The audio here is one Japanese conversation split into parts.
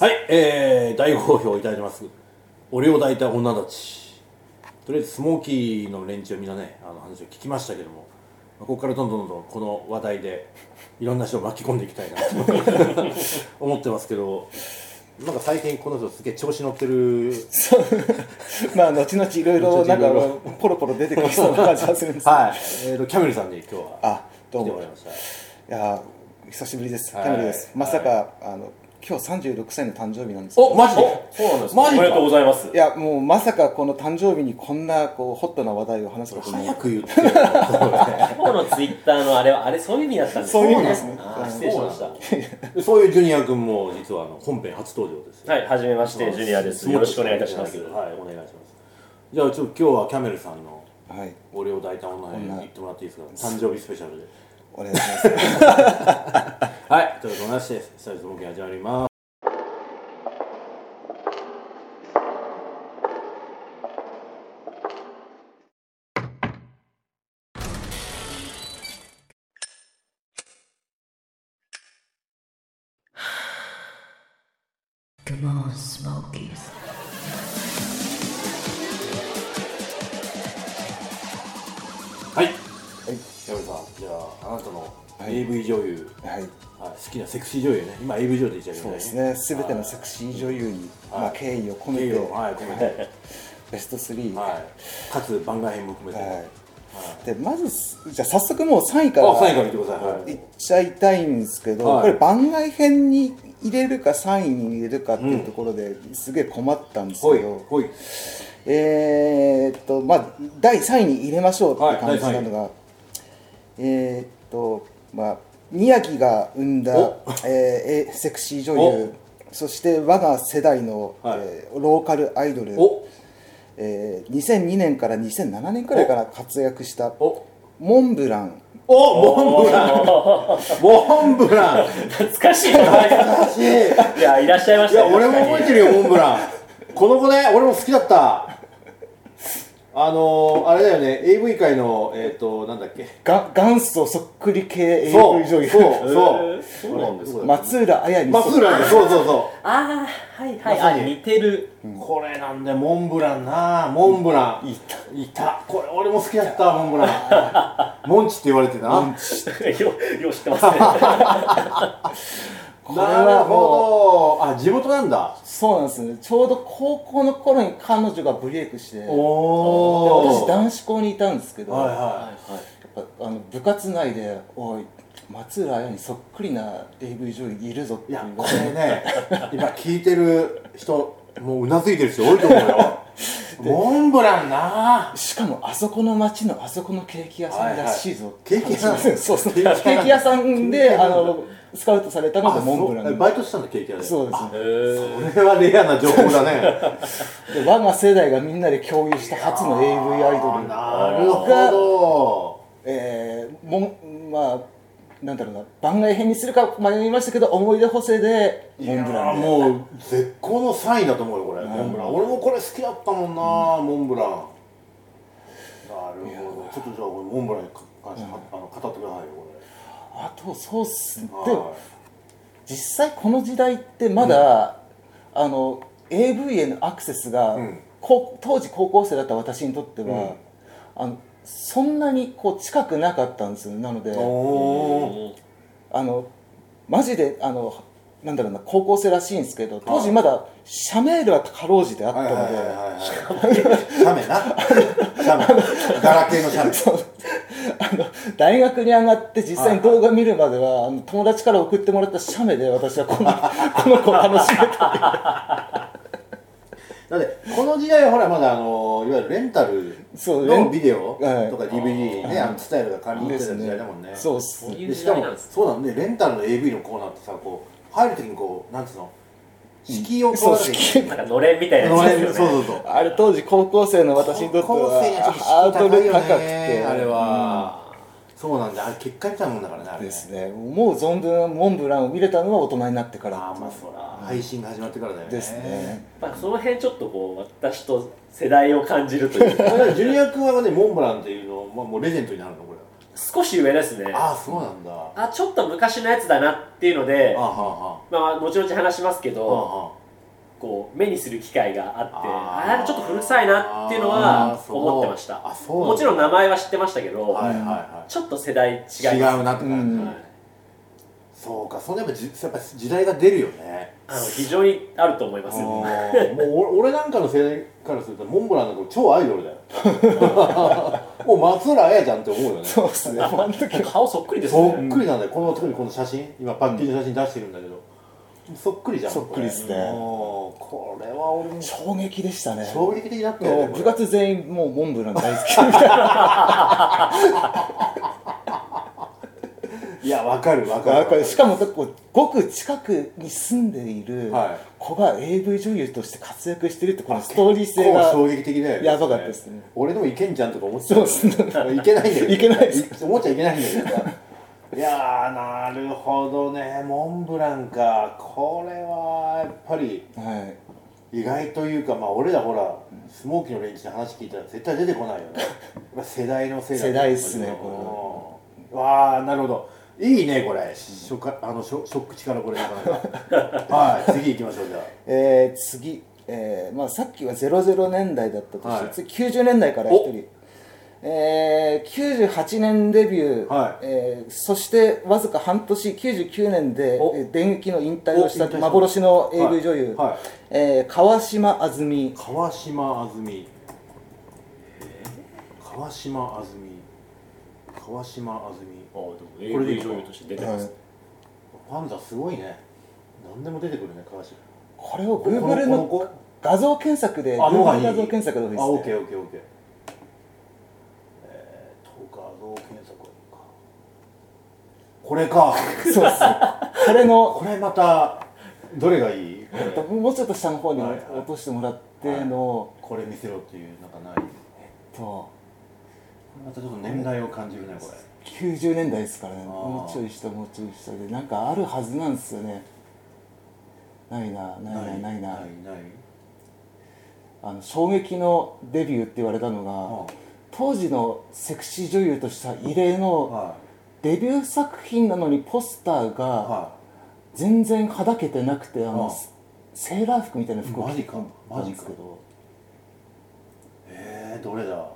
はい、えー、大好評いただいてます。俺を抱いた女たち。とりあえずスモーキーの連中みんなねあの話を聞きましたけども。まあここからどんどんどんどんこの話題でいろんな人を巻き込んでいきたいなと 思ってますけどなんか最近この人すげえ調子乗ってる。そう。まあ後々いろいろなんかポロポロ出てきそうな感じがするんですけど。はい、えーとキャメルさんに今日はあどうもい来てもらいました。や久しぶりです。キはい。ャメルです。はいまさかあの今日36歳の誕生日なんですおマジで？そうなんですマジか。おめでとうございます。いやもうまさかこの誕生日にこんなこうホットな話題を話すことも早く言ってよ。今日のツイッターのあれはあれそういう意味だったんですそういう意味ですね。あー失礼しました。そういうジュニア君も実はあの本編初登場ですよ。いはじめましてジュニアです。よろしくお願いいたします。はいお願いします。じゃあちょっと今日はキャメルさんのはい。俺を抱いた女に言ってもらっていいですか？誕生日スペシャルでお願いします。はいということで同じでスタイルズモーキー始まります「Come on, Smokies." ああなたのはい。AV 女優、はい。はい、好きなセクシー女優ね。今 AV 女優で言っちゃうけどそうですね。全てのセクシー女優にはい。まあ敬意を込めて。はい込めて。ベスト3ははい。かつ番外編も含めて、はい。い。でまずじゃあ早速もう3位からい、っちゃいたいんですけど、はい。これ番外編に入れるか3位に入れるかっていうところですげえ困ったんですけど、えーっとまあ第3位に入れましょうって感じはいなのが、えーっとまあ宮城が生んだお、えーえセクシー女優。そして我が世代の、はい。えーローカルアイドル、お。えー2002年から2007年くらいから活躍したお。モンブラン。おモンブラン。モンブラン。懐かしい懐かしい。いやいらっしゃいましたねいや俺も覚えてるよモンブラン。この子ね俺も好きだったあのー、あれだよね AV 界のえっ、ー、となんだっけ。が元祖そっくり系 AV そう女優。そうえーそう。そうなんです。か松浦綾に松浦ねそうそうそああはいはい。まあ似てる。う、これなんだよモンブランな。モンブラン。いた。いた。これ俺も好きだったモンブラン。モンチって言われてな。よよう知ってますね なるほど。あ地元なんだ。そうなんですね。ちょうど高校の頃に彼女がブレイクして私男子校にいたんですけど、はいはやっぱあの部活内で「おい松浦綾にそっくりな AV 女優いるぞ」っていう。いいやこれね 今聞いてる人もううなずいてる人多いと思うよ。モンブランな。しかもあそこの町のあそこのケーキ屋さんらしいぞ、はいはい。ケーキ屋さん。そうそう。ケーキ屋さんであのスカウトされたのがモンブラン。バイトしたんだケーキ屋で。そうですね。へーこれはレアな情報だね。で我が世代がみんなで共有した初の AV アイドル。なるほど。えー、もんまあなんだろうな。番外編にするか迷いましたけど思い出補正でモンブランもう絶好の3位だと思うよこれ、モンブラン。俺もこれ好きだったもんな、モンブラン。なるほど。ちょっとじゃあモンブランに関して、あの語ってくださいよこあとそうっすね。れで実際この時代ってまだ、あの AV へのアクセスが、うん。当時高校生だった私にとっては、うん。あのそんなにこう近くなかったんですよなのであのマジであのなんだろうな高校生らしいんですけど当時まだ社メールはかろうじてあったので、はいはいはいはいシャメな。シャメガラケーのシャメあの大学に上がって実際に動画見るまでは、あの友達から送ってもらった写メで私はこの この子を楽しめただってこの時代はほらまだあのいわゆるレンタルそうレンのビデオとかはい。DVD ねあのスタイルが管理してた時ですね代だもんね。そうっすそういう時でしかも代なんですそうなんでレンタルの AV のコーナーってさこう入るときにこうなんつうの？敷居をそうこう敷居なんかのれんみたいな。そうやつですよねそうそう。あれ当時高校生の私にとって高校生にはちょっとはハードル高くて。ねあれは、そうなんだ。あれ結果みたもんだからねあれね。ですね。もう存分モンブランを見れたのは大人になってからああまあそら配信が始まってからだよね。ですね。まあその辺ちょっとこう私と世代を感じるというか。だからジュニア君はねモンブランっていうの、まあ、もうレジェンドになるのこれ。少し上ですね。ああそうなんだ。ああちょっと昔のやつだなっていうのでははまあ後々話しますけはどはこう目にする機会があってあー。あれちょっと古臭いなっていうのあは思ってました。もちろん名前は知ってましたけど、はいはいはちょっと世代違い違うなって感じ、うん。はい。そうかそれやっぱじやっぱ時代が出るよね。あの非常にあると思いますよもうお 俺なんかの世代からするとモンブランなんか超アイドルだよ。もう松浦綾ちゃんって思うよね。そうっすね。あの時顔そっくりですそね。っくりなんだよ。この特にこの写真今パッケージの写真出してるんだけど、そっくりじゃんそっくりっすね。これ。は俺も。衝撃でしたね。衝撃的だったよね部活全員もうモンブラン大好き。みたいないやわかる。わかる。しかもごく近くに住んでいるはい。子が AV 女優として活躍してるってこのストーリー性が衝撃的だよね。やばかったですね。俺でもいけんじゃんとか思ってたね。いけないんだよいけないです。思っちゃいけないんだよいやーなるほどね。モンブランか。これはやっぱりはい。意外というかまあ俺らほらスモーキーの連中の話聞いたら絶対出てこないよね。世代のせいだ世代っすねうん。わあなるほど。いいねこれ。初回あのショショック力これ はい次行きましょうじゃえー次、えーまあ、さっきは00年代だったとして、はい。次90年代から一人、えー、98年デビュー、はい。えーそしてわずか半年99年で電撃の引退をした幻の AV 女優、はい。はい。えー川島あずみ。あ川島あずみ。川島あずみ。川島あずみ。あでもこれでい AV 女優として出てます、ファンザすごいね。何でも出てくるね川島。これを Google この画像検索で Google い画像検索のあオッ方がいいですね。ケーオッケーオッケーえー検索か。これか。そうです。ねこれのこれまたどれがいい？もうちょっと下の方にはいはい。落としてもらっての、これ見せろっていうなんかない。とまたちょっと年代を感じるねこれ。90年代ですからね。もうちょい下もうちょい下で。なんかあるはずなんですよね。ないなないなないなな。いない。あの衝撃のデビューって言われたのが、当時のセクシー女優としては異例のはデビュー作品なのにポスターいがは全然はだけてなくてあのあセーラー服みたいな服を着てマジかマジかたんですけど。いえー、どれだ？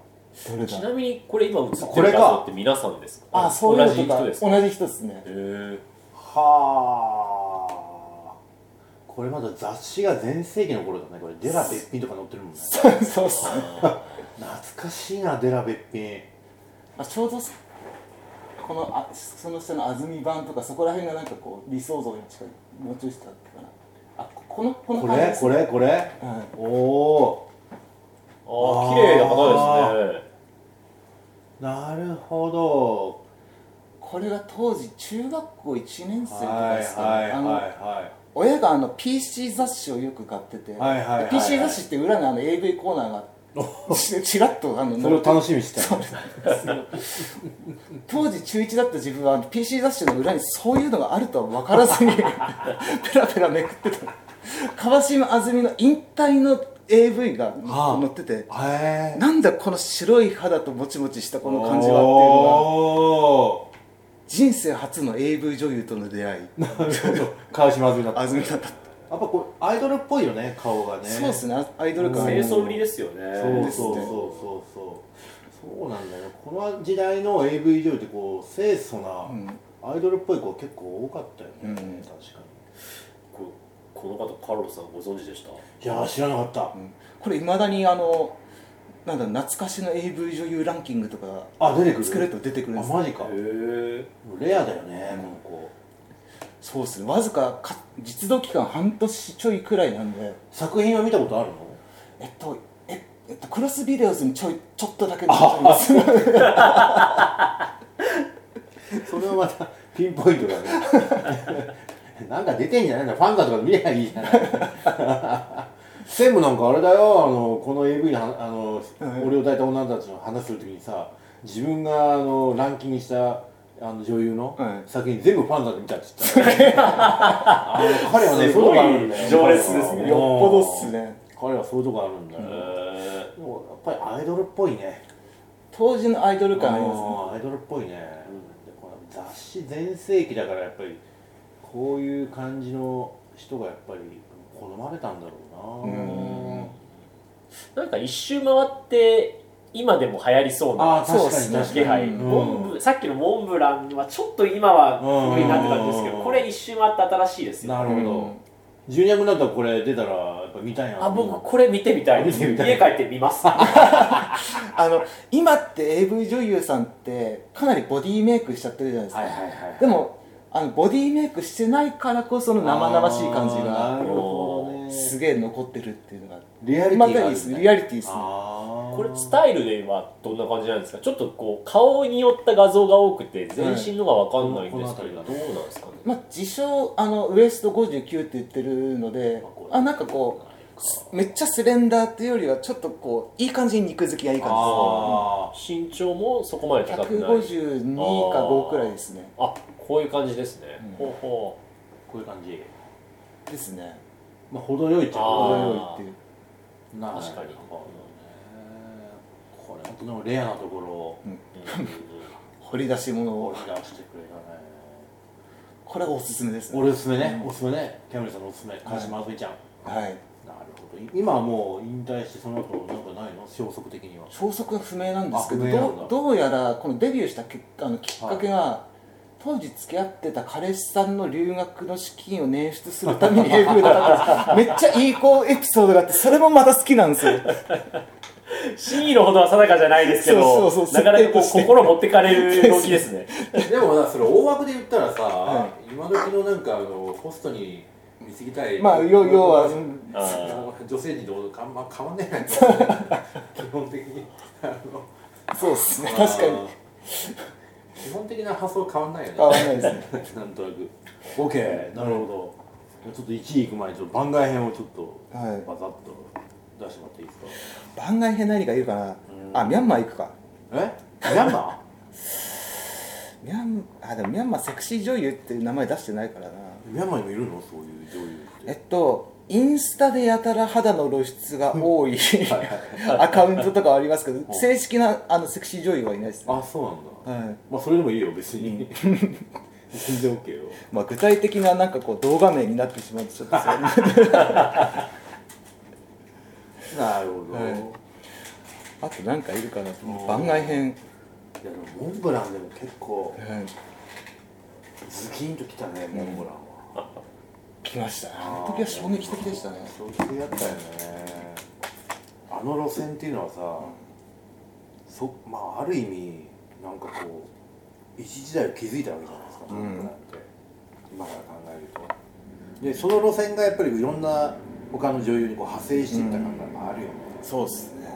どれだ？ちなみにこれ今映ってこれか。る画像って皆さんですか？あそういうの同じとか人ですか？同じ人ですね。へー。はあ。これまだ雑誌が全盛期の頃だね。これデラべっぴんとか載ってるもんね。そうそうっすね懐かしいなデラべっぴんあちょうどそこのあその下の安住版とかそこら辺がなんかこう理想像に近いもうちょい下だったかな。あこのこのこれ？これ？これ？はいおおああ綺麗な方ですね。なるほど。これが当時中学校1年生とかはいですかね、はいはいあのは親があの PC 雑誌をよく買ってて、はいはいはいはい。で PC 雑誌って裏にあの AV コーナーがちちらっとあのいそれを楽しみにしてた。当時中1だった自分は PC 雑誌の裏にそういうのがあるとは分からずに ペラペラめくってた。川島あずみの引退の AV がはあ載ってて、へえ。なんだこの白い肌ともちもちしたこの感じはっていうのがお人生初の AV 女優との出会い。ーなるほど。川島あずみだった。あずみだった、やっぱこうアイドルっぽいよね顔がね。そうですね。アイドル感。清楚売りですよね。そうそうそう。そうそうそうなんだよこの時代の AV 女優ってこう清楚なアイドルっぽい子結構多かったよね、うん。確かここの方カルロスさんご存知でした？にいやー知らなかった、これいまだにあのなんだ懐かしの AV 女優ランキングとかあ出てくる？作ると出てくるんですあマジか。へえレアだよね、この子そうですね。わずかか実動期間半年ちょいくらいなんで。作品は見たことあるの？えっとええっとクロスビデオズにちょいちょっとだけ出てます。それはまたピンポイントだね。なんか出てんじゃないの？ファンザとかで見ればいいじゃない。専務なんかあれだよ。あのこの AV のはあの、俺を抱いた女たちの話するときにさ自分があのランキングしたあの女優のはい。作品全部ファンザで見たって言ってた。あの彼はねそういうとこあるんだよ。情熱ですね。よっぽどっすね。彼はそういうとこあるんだよ、もやっぱりアイドルっぽいね。当時のアイドル感ありますね。アイドルっぽいね、雑誌全盛期だからやっぱりこういう感じの人がやっぱり好まれたんだろうな。うん。なんか一周回って今でも流行りそうなそうっす気配、うんモンブさっきのモンブランはちょっと今は古いなって感じですけうん。どこれ一周回って新しいですよ。なるほど、うん。ジュニア君だったらこれ出たらやっぱ見たいな。あ僕これ見てみたいです。見てみたい家帰って見ます。あの今って AV 女優さんってかなりボディメイクしちゃってるじゃないですか、はいはいはいでもあのボディメイクしてないからこその生々しい感じがるほどね。すげえ残ってるっていうのが。リアリティまがあるたいいです。ねリアリティですね。あーこれスタイルではどんな感じなんですか？ちょっとこう顔によった画像が多くて全身のが分かんないんですけど、はいどうなんですかねまあ自称あのウエスト59って言ってるのであなんかこうめっちゃスレンダーっていうよりはちょっとこういい感じに肉付きがいい感あ身長もそこまでじ高くない152か5くらいですね。あこういう感じですね、うん。ほうほーこういう感じ。ですね。まあ程よいっちゃ程よいっていう。な確かに本当でもレアなところを。う、うん。掘り出し物を。掘り出してくれたね。これがおすすめですね。俺おすすめね、おすすめね。キャメルさんのおすすめ。川島あずみちゃん、はい。なるほど。今はもう引退してその後なんかないの？消息的には。消息は不明なんですけどどうどうやらこのデビューしたきあのきっかけが、当時付き合ってた彼氏さんの留学の資金を捻出するために めっちゃいいこうエピソードがあってそれもまた好きなんですよ真意のほどは定かじゃないですけどそうそうそうなかなかこう心持ってかれる動機ですね。でも なそれ大枠で言ったらさ、は今時のなんかあのホストに見過ぎたいまあ要要は、女性陣とあんま変わんねえな基本的に。あのそうですね。確かに。あー基本的な発想変わんないよね。変わんないですね。なんとなく。OK なるほど。ちょっと1位行く前にちょっと番外編をちょっとはい。バザッと出してもらっていいですか？番外編何がいるかな、あミャンマー行くか。え？ミャンマ ミャンあでもミャンマーセクシー女優っていう名前出してないからな。ーミャンマーにもいるの？そういう女優えっとインスタでやたら肌の露出が多い。アカウントとかありますけど正式なあのセクシー女優はいないですね、あそうなんだ。はい。まあそれでもいいよ別に。全然 OK よ。まあ、具体的ななんかこう動画名になってしまうとちょっとなるほど、はい。い、やあとなんかいるかなと番外編、でもモンブランでも結構はい、ズキンときたねモンブランは、来ました。ねあの時は衝撃的でしたね。衝撃的だったよね。あの路線っていうのはさ、そまあある意味なんかこう一時代を築いたわけじゃないですか、うん。モンブランって。今から考えると。でその路線がやっぱりいろんな他の女優にこう派生していった感があるよね、そうですね。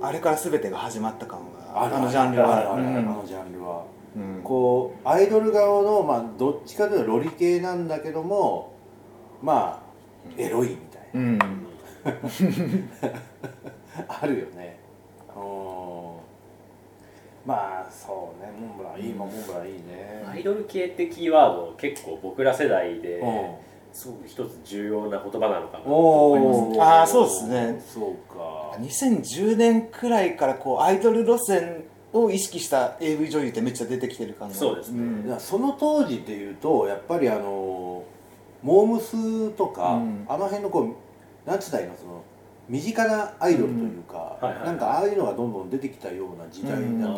うん。あれから全てが始まった感があるあのジャンルは。あのジャンルは、うん。こうアイドル側のまあどっちかというとロリ系なんだけどもまあエロいみたいな、うん。あるよね。うん。まあそうね。モンブランいい、まあモンブランいいね。アイドル系ってキーワード結構僕ら世代でうん一つ重要な言葉なのかなと思いますね。あーそうですね。そうか。2010年くらいからこうアイドル路線を意識した AV 女優ってめっちゃ出てきてる感が。そうですね。ん。いやその当時っていうとやっぱりあのモームスとか、うん。あの辺のこうなんつったらいいの？その身近なアイドルというか、うん。はいはい。はいなんかああいうのがどんどん出てきたような時代だった気がする。ね、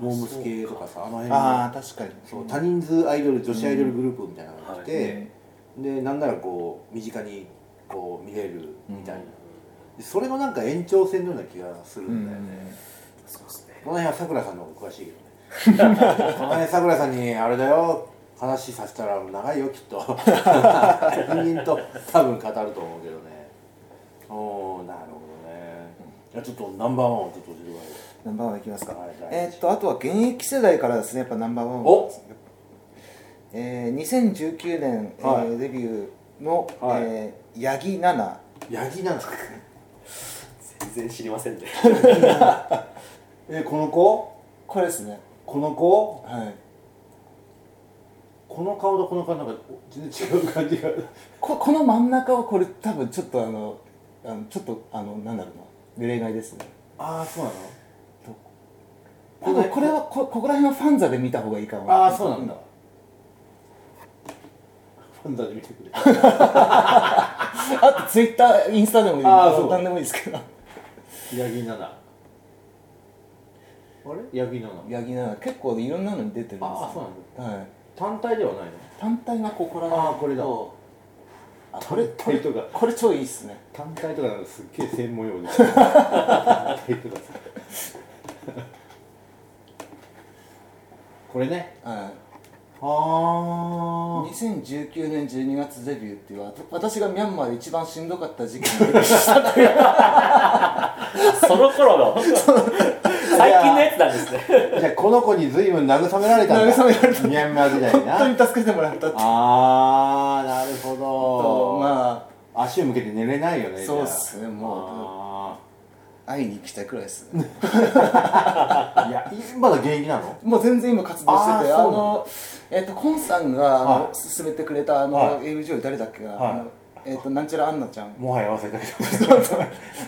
モー。ムス系とかさあの辺ああ確かに。そう多人数アイドル女子アイドルグループみたいなのが来て、うん。はでなんならこう身近にこう見れるみたいな、うん。でそれのなんか延長線のような気がするんだよね、そうですね。この辺はさくらさんの方が詳しいけどね。この辺さくらさんにあれだよ。話させたら長いよきっと。人間と多分語ると思うけどねおーなるほどね。いやちょっとナンバーワンをちょっと教えてくださいナンバーワンいきますか、はいえーっとあとは現役世代からですねやっぱナンバーワンお。えー、2019年、はいえーデビューの、はい。えー八木奈々。ヤギなんですか全然知りませんね。えこの子？これですね。この子？はい。この顔とこの顔なんか全然違う感じが。ここの真ん中はこれ多分ちょっとあのあのちょっとあのなんだろうな。例外ですね。ああそうなの？多分これはこここら辺はファンザで見た方がいいかも。ああそうなんだ。ファンザで見てくれ。あとツイッターインスタでもいいあーそう。何でもいいですけど。八木奈々あれ？八木奈々ヤギな結構いろんなのに出てるんですよ。ああそうなんだ。はい。単体ではないの？単体がここら辺。あーこれだこれこれとか。これ超いいっすね。単体とかなん かすっげえ専門用語です単体とかさこれね。はい。あ2019年12月デビューっていうわ私がミャンマーで一番しんどかった時期に その頃の 最近のやつなんですね。あじゃあこの子に随分慰められたんだ。慰められた。ミャンマー時代に本な当に助けてもらったってああなるほとどま足を向けて寝れないよねそうっすねもう。ああ会いに行きたいくらいです いやいまだ現役なの？もう全然今活動しててあの。えっ、とコンさんがあの、はい。勧めてくれたあの、は AV 女優誰だっけが、はい。えっ、となんちゃらアンナちゃん。もはや忘れたけ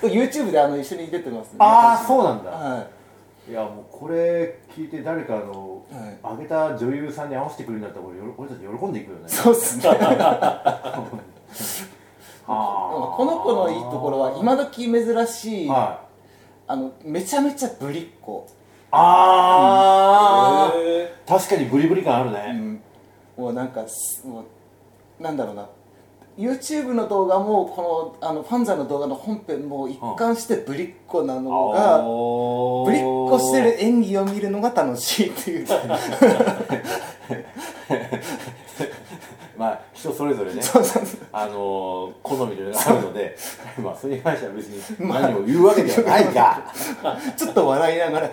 ど YouTube であの一緒に出てますねああそうなんだはいやもうこれ聞いて誰かあの、はい。あげた女優さんに合わせてくれるんだったら俺俺たち喜んでいくよね。いそうっすね。あ。この子のいいところは今時珍しい、はい。あのめちゃめちゃぶりっ子、あー。へ確かにブリブリ感あるうね、ん、もうなんかすもうなんだろうな YouTube の動画もこのあのファンザの動画の本編も一貫してぶりっ子なのが、ぶりっ子してる演技を見るのが楽しいっていう。まあ人それぞれね。そうそうそう。あのー好みであるのでまあそれに関しては別に何を言うわけではないが。ちょっと笑いながら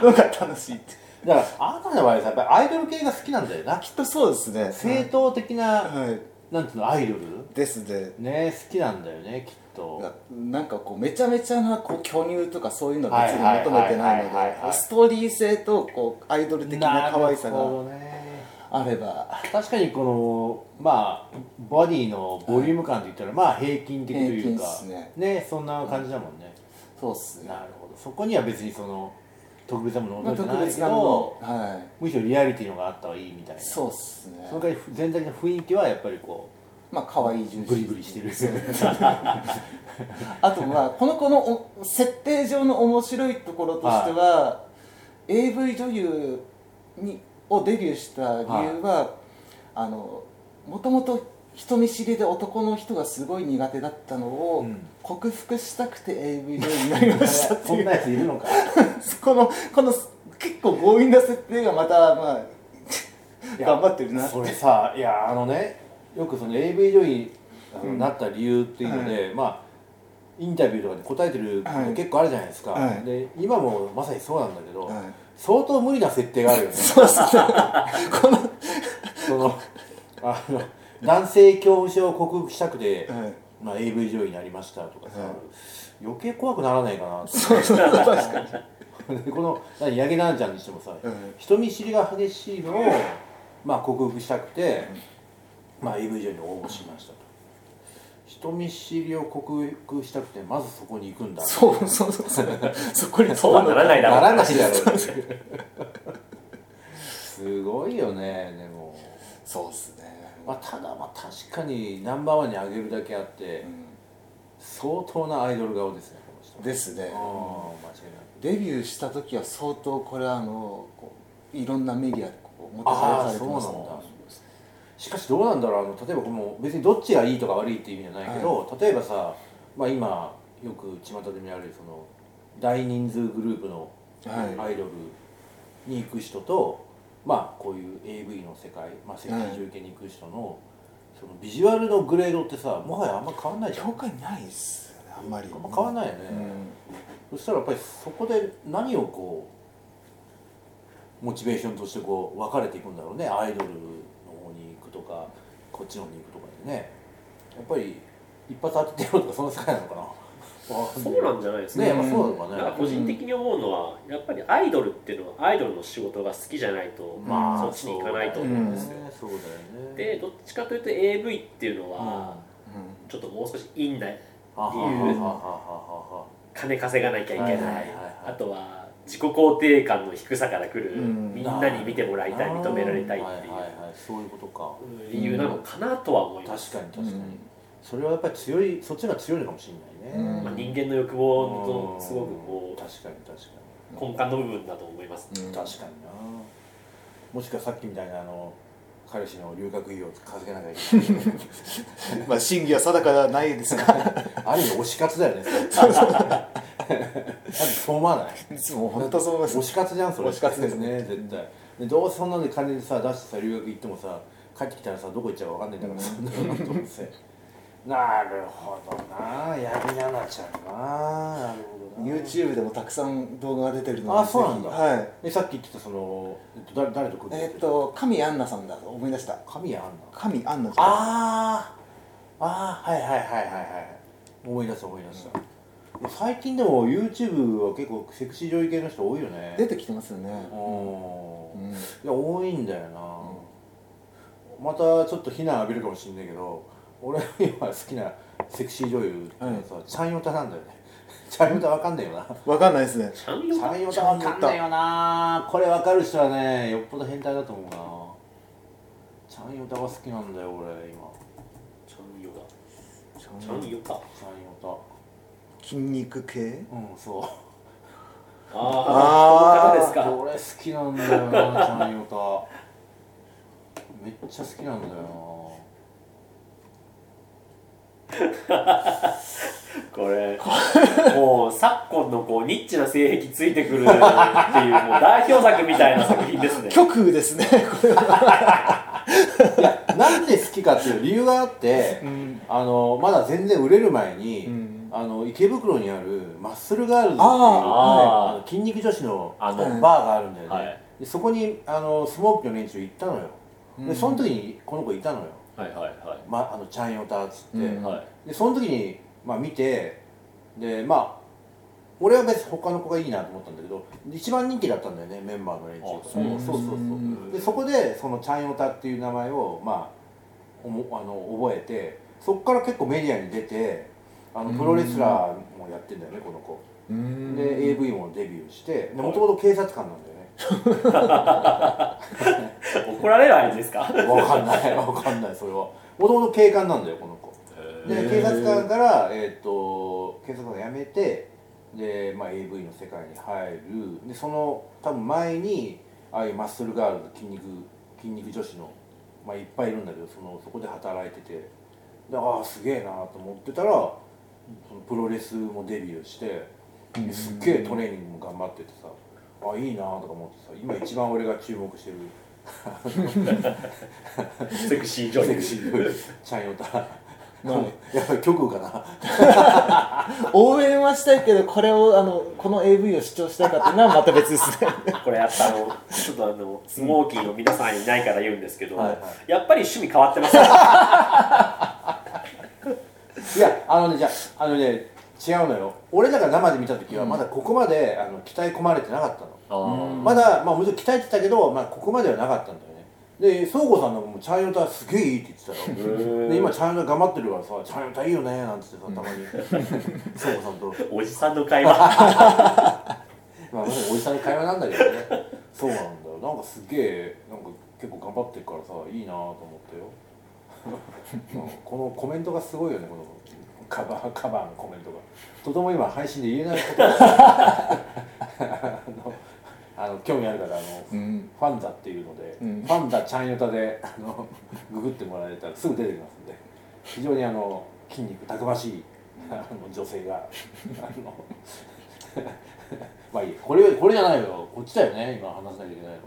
のが楽しいってだからあなたの場合はさやっぱりアイドル系が好きなんだよな。きっとそうですね。正統的な、はい。なんていうのアイドル？ですね。ね好きなんだよねきっと。ななんかこうめちゃめちゃなこう巨乳とかそういうのは別にはいはい求めてないのはいはいはいはいでストーリー性とこうアイドル的な可愛さがあれば。確かにこのまあボディのボリューム感で言ったらまあ平均的というか。ね。ねそんな感じだもんね、そうっすね。なるほど。そこには別にその特別なものをまあ求めてないけ特別なものどはむしろリアリティのがあった方がいいみたいな。いそうっすね。その代わり全体の雰囲気はやっぱりこまあ可愛い重視。うブリブリしてる。あとまあこの子のお設定上の面白いところとしては、AV 女優にをデビューした理由は、あのもともと人見知りで男の人がすごい苦手だったのをうん。克服したくて AV 女優になりましたってそんいうなやついるのか。このこの結構強引な設定がまたまあ頑張ってるなって。それさいやあのねよくその AV 女優になった理由っていうので、まあインタビューとかで答えてる結構あるじゃないですか、はい。で今もまさにそうなんだけど、はい。相当無理な設定があるよね。そうですね。この、そのあの男性恐怖症を克服したくて、はいまあ、AV 女優になりましたとかさ、はい余計怖くならないかなとそうそう確かに。で この何八木奈々ちゃんにしてもさ、うん人見知りが激しいのを、まあ、克服したくて、まあ、AV 女優に応募しましたと。人見知りを克服したくてまずそこに行くんだ。そうそうそう。そうそこにそうはならないだろうならないだろう。すごいよねでも、そうっすねまあ、ただまあ確かにナンバーワンに上げるだけあって、相当なアイドル顔ですねこの人。ですね。ああ間違いない。デビューした時は相当これあのこういろんなメディアでこう持たされてますあーそうなんだ。しかしどうなんだろうあの例えばこの別にどっちがいいとか悪いっていう意味じゃないけど、例えばさ、まあ、今よく巷で見られるその大人数グループのはい。アイドルに行く人と、まあこういう AV の世界、まあ、赤十字系に行く人の,、そのビジュアルのグレードってさもはやあんま変わんないじゃん。ないっすよねあんまり。あんま変わんないよね、そしたらやっぱりそこで何をこうモチベーションとしてこう分かれていくんだろうね。アイドルの方に行くとかこっちの方に行くとかでね。やっぱり一発当ててやろうとかその世界なのかなそうなんじゃないですか。ねやっぱそうなのかね。なんか個人的に思うのはやっぱりアイドルっていうのはアイドルの仕事が好きじゃないと、まあそっちに行かないと思うんですよ、そうだよね。でどっちかというと AV っていうのは、ちょっともう少しインなははははははは金稼がなきゃいけない、はいはいはいはいあとは自己肯定感の低さから来る、うん。みんなに見てもらいたい認められたいっていう。はいはいはいそういうことか。理由なのかなとは思います、確かに確かに、それはやっぱり強いそっちが強いのかもしれないね、うん。まあ、人間の欲望のすごくこ確かに確かう根幹の部分だと思います、うん。に確かにな。もしくはさっきみたいなあの彼氏の留学費用を稼げなきゃいけない。まあ真偽は定かではないですが。ある意味推し活だよね。それだってそう思わない？もう本当そう思います。推し活じゃんそれ。推し活ですね。絶対。でどうせそんなんで金でさ出してさ留学行ってもさ帰ってきたらさどこ行っちゃうか分かんないんだからさ、どうせなるほどな八木奈々ちゃんななるほどな YouTube でもたくさん動画が出てるのであそうなんだ。はい。えさっき言ってたその、えっと、誰誰と組んでえっと神アンナさんだと思い出した。神谷アンナ。神アンナちゃん。あー。あーはいはいはいはいはい。思い出した思い出した、最近でも YouTube は結構セクシー女優系の人多いよね。出てきてますよね。うんうん。いや多いんだよな、またちょっと非難浴びるかもしんないけど俺今好きなセクシー女優ってさ、チャンヨタなんだよね。チャンヨタわかんないよな。わかんないですね。ちゃんチャンヨタわかんないよな。これわかる人はねよっぽど変態だと思うな。チャンヨタが好きなんだよ俺今。ちゃんよだちゃんよかチャンヨ筋肉系？タうんそう。ああですか俺好きなんだよなチャンヨタ。めっちゃ好きなんだよ これもう昨今のこうニッチな性癖ついてくるっていうもう代表作みたいな作品ですね。極右ですねこれは。いやなんで好きかっていう理由があって、ん。あのまだ全然売れる前に、うん。あの池袋にあるマッスルガールズっていうはい。あの筋肉女子のあの。バーがあるんだよね、はい。でそこにあのスモーキーの連中行ったのよ、でその時にこの子いたのよ、はいはいはい。ま、あのチャンヨタっつって、うん。はいでその時に、まあ、見てでまあ俺は別に他の子がいいなと思ったんだけど一番人気だったんだよねメンバーの連中あそうそうそうそう。でそこでそのチャンヨタっていう名前をまあおもあの覚えてそこから結構メディアに出てあのプロレスラーもやってんだよねこの子。うん。で AV もデビューしてもともと警察官なんだよね。怒られる相手ですか？わかんないわかんないそれは。もともと警官なんだよこの子で警察官から、えー、と警察官を辞めてで、まあ、AV の世界に入る。でその多分前にああいうマッスルガールズ筋肉筋肉女子の、まあ、いっぱいいるんだけどそのそこで働いてて。でああすげえなと思ってたらそのプロレスもデビューしてですっげえトレーニングも頑張っててさあいいなとか思ってさ今一番俺が注目してる。セクシー女優。セクシー女優。チャンヨタ。まあ やっぱり極右かな。応援はしたいけどこれをあのこの AV を視聴したいかっていうのはまた別ですね。これやっぱあのちょっとあのスモーキーの皆さんいないから言うんですけど、はいはやっぱり趣味変わってます。ね いやあのねじゃああのね違うのよ。俺らが生で見た時はまだここまで、あの鍛え込まれてなかったの、まだまあもちろん鍛えてたけど、まあ、ここまではなかったんだで倉庫さんのもチャンヨタすげえいいって言ってたよ。で今チャンヨタ頑張ってるからさチャンヨタいいよねなんつってさたまに。倉庫さんと。おじさんの会話。まあ、おじさんの会話なんだけどね。そうなんだよ。なんかすげえなんか結構頑張ってるからさいいなと思ったよ。うんこのコメントがすごいよねこのカバーカバーのコメントが。とても今配信で言えないことあのあの興味ある方あの、うん。ファンザっていうので、うん。ファンザちゃんヨタであの ググってもらえたらすぐ出てきますんで非常にあの筋肉たくましいあの女性があの まあいいこれこれじゃないよ。こっちだよね。今話さなきゃいけないのは。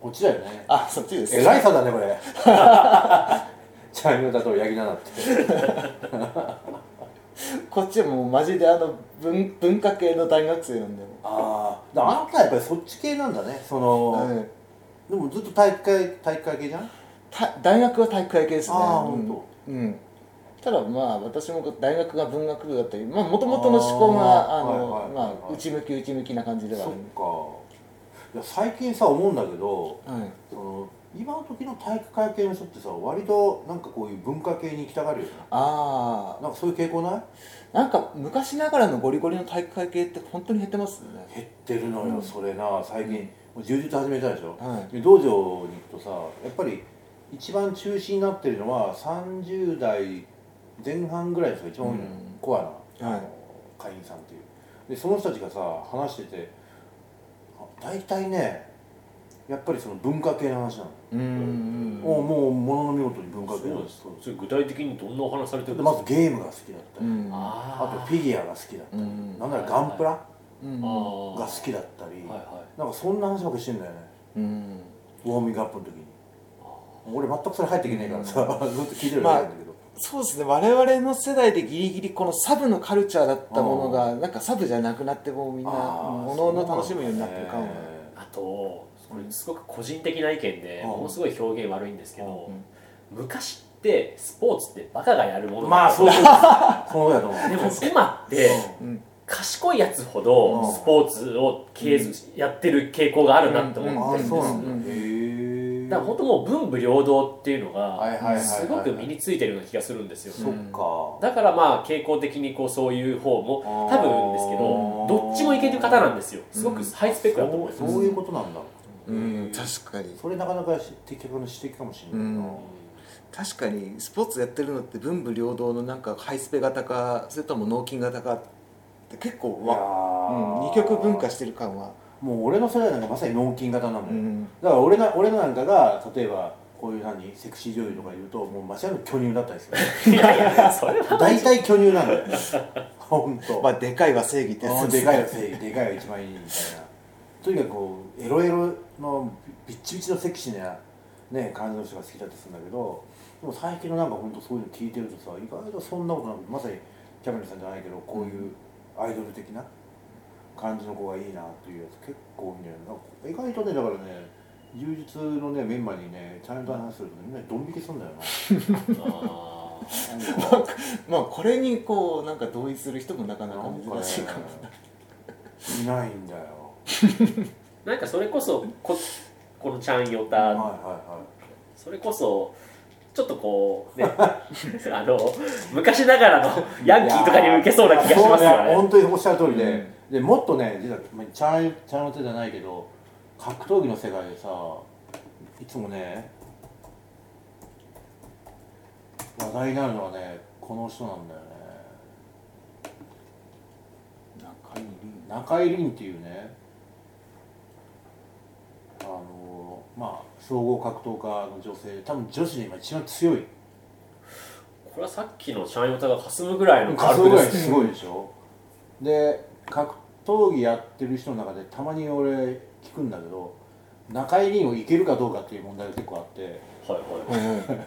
こっちだよね。あそっちです。えらい差だねこれ。チャンヨタとヤギナナってこっちはもうマジであの文文化系の大学生なんだよ。あああなたはやっぱりそっち系なんだね。その、はい。でもずっと体育会体育会系じゃん？た大学は体育会系ですね。あーうん。ほうん。ただまあ私も大学が文学部だったりまあもともとの思考があのまあ内向き内向きな感じではあそっるか。いや最近さ思うんだけどはい。その今の時の体育会系の人ってさ割となんかこういう文化系に行きたがるよね。あなんかそういう傾向ない？あなんか昔ながらのゴリゴリの体育会系って本当に減ってますね。減ってるのよ、それな。最近、もう柔術始めたでしょ、はい。で道場に行くとさやっぱり一番中心になってるのは30代前半ぐらいの人が一番コアな、はい。会員さんっていう。でその人たちがさ話しててあ大体ねやっぱりその文化系の話なの、うん。うんもうもうものの見事に文化系なのそうです。それ具体的にどんなお話されてるんでですか？まずゲームが好きだったり、うん。あとあフィギュアが好きだったり、うん。なんならガンプラうん。あが好きだったり、はいはなんかそんな話ばっかりしてんだよね。うん。ウォーミングアップの時に。俺全くそれ入ってきねえからさ、ずっと聞いてるだけなんだけど、そうですね。我々の世代でギリギリこのサブのカルチャーだったものがなんかサブじゃなくなってもうみんなものの楽しむようになってるかも。そうなんだね。あとこれすごく個人的な意見でうん。ものすごい表現悪いんですけどうん。昔ってスポーツってバカがやるものまあそううそう。そうだと思う。でも今ってうん。賢いやつほどうん。スポーツを継続やってる傾向があるなって思ってるんですうなんだ、うん。だから本当もう文武両道っていうのがすごく身についてるような気がするんですよ。だからまあ傾向的にこうそういう方も多分ですけどどっちもいける方なんですよ。すごくハイスペックだと思いますそうそういうことなんだ、うん確かに。それなかなか的確な指摘かもしれないな、うん。確かにスポーツやってるのって文武両道のなんかハイスペ型かそれとも脳筋型かって結構わ、うん、ー二極分化してる感は、もう俺の世代なんかまさに脳筋型なんだよ、うん、だから俺な俺なんかが例えばこういう何セクシー女優とか言うともう間違いなく巨乳だったりする。いやいやそれは大体巨乳なんだよ。本当。まあでかいは正義ってやつでかいが正義。でかいが一番いいみたいな。とにかくこうエロエロのビッチビチのセクシーな、ね、感じの人が好きだったりするんだけどでも最近のなんか本当そういうの聞いてるとさ意外とそんなことなくまさにキャメルさんじゃないけどこういうアイドル的な感じの子がいいなっていうやつ結構多いんだよね。なんか意外とねだからね柔術のねメンバーにねちゃんと話するとみんなドン引きするんだよな。なんかまあこれにこうなんか同意する人もなかなか珍しいかもいないんだよ なんかそれこそここのちゃんヨタ、はいはいはそれこそちょっとこうね あの昔ながらのヤンキーとかに受けそうな気がしますよね。そう本当におっしゃる通りで、でもっとね実はまあチャンチャンの手じゃないけど格闘技の世界でさいつもね話題になるのはねこの人なんだよね。中井凛。中井凛っていうねあのまあ総合格闘家の女性多分女子で今一番強い。これはさっきのちゃんヨタがかすむぐらいの仮想軽くですぐらいすごいでしょ？で格闘技やってる人の中でたまに俺聞くんだけど中井凛をいけるかどうかっていう問題が結構あって。はいは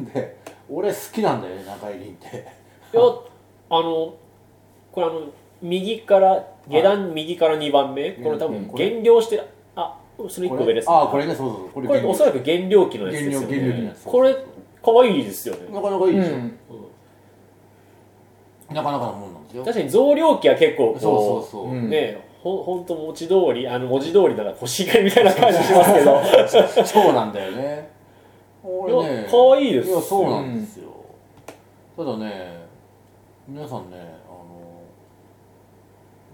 い。で俺好きなんだよね中井凛って。いやあのこれあの右から下段右から2番目、これ多分減量してるあそれ1個上です、ね、あこれねそうそうこれこれおそらく減量期のやつですよね。減量減量期のやつ。これ可愛いですよね。なかなかいいでしょ、うん。なかなかのもんなんですよ。確かに増量期は結構こうそうそうそう、うん。ねほほんと文字通りあの文字通りなんか腰がみたいな感じしますけど。そうなんだよね。俺いね。や可愛いです。いやそうなんですよ、ただね皆さんねあの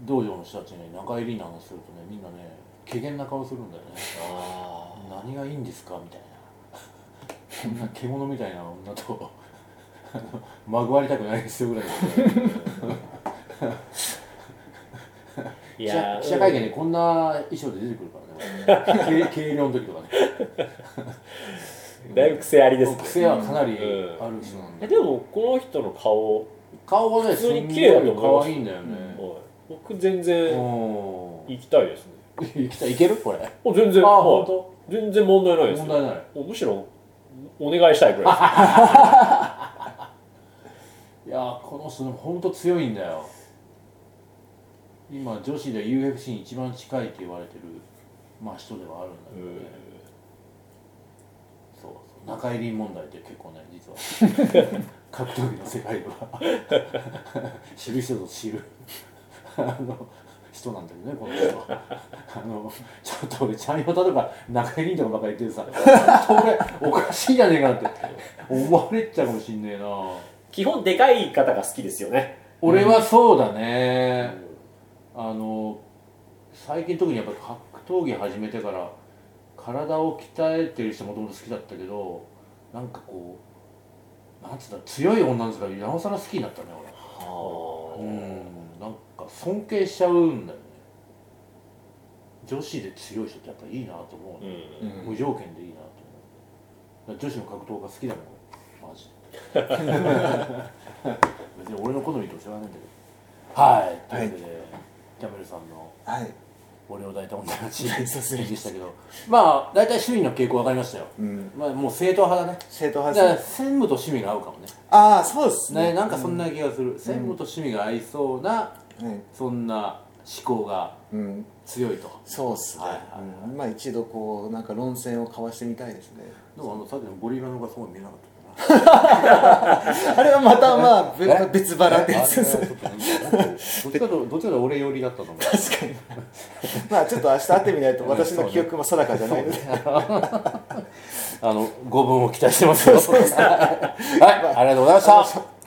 道場の人たちに中井凛の話するとねみんなね怪げな顔するんだよねあ何がいいんですかみたいなこんな獣みたいな女とまぐわりたくないですよぐらいい記者や記者会見でこんな衣装で出てくるからね軽量の時とかねだいぶ癖ありですね癖はかなりある人なんで、えでもこの人の顔、顔がね普通に綺麗だと可愛いんだよね、はい僕全然行きたいですねいきたいいける？これお全然あはい本当全然問題ないですよ問題ないもうむしろお願いしたいぐらいでいやーこの人でも本当強いんだよ今女子で UFC に一番近いって言われてる、まあ、人ではある？んだけどね、そうそう中入り問題って結構ね実は格闘技の世界では知る？人ぞ知る？あの人なんだけどねこの人は。あのちょっと俺ちゃんよたとか中井凛とかばっかり言ってるさ本当俺おかしいじゃねえかなって思われちゃうかもしんねえな。基本でかい方が好きですよね。俺はそうだね、あの最近特にやっぱ格闘技始めてから体を鍛えてる人もともと好きだったけどなんかこうなんつうんだ強い女の子がなおさら好きになったね俺。うんなん。か尊敬しちゃうんだよね。女子で強い人ってやっぱいいなと思う、うん。無条件でいいなと思う女子の格闘家好きだもん俺マジで別に俺の好みと知らないん。だけどはい。というわけで、キャメルさんのはい。俺を抱いた女たち でしたけど。まあ大体趣味の傾向分かりましたよ、うん。まあもう正統派だね。正統だから派です専務と趣味が合うかもね。ああそうですね。ねなんかそんな気がする、専務と趣味が合いそうなうんそんな思考がうん。強いと。そうっすね。はいはいはい。うん。まあ一度こうなんか論戦を交わしてみたいですね。でもあのさっきのゴリラのがすごい見えなかった あれはまたまあ 別腹ってやつです。どっちかとどっちかと俺寄りだったと思う確かに。まあちょっと明日会ってみないと私の記憶も定かじゃないので。あのご分を期待してますよ。はい。ありがとうございました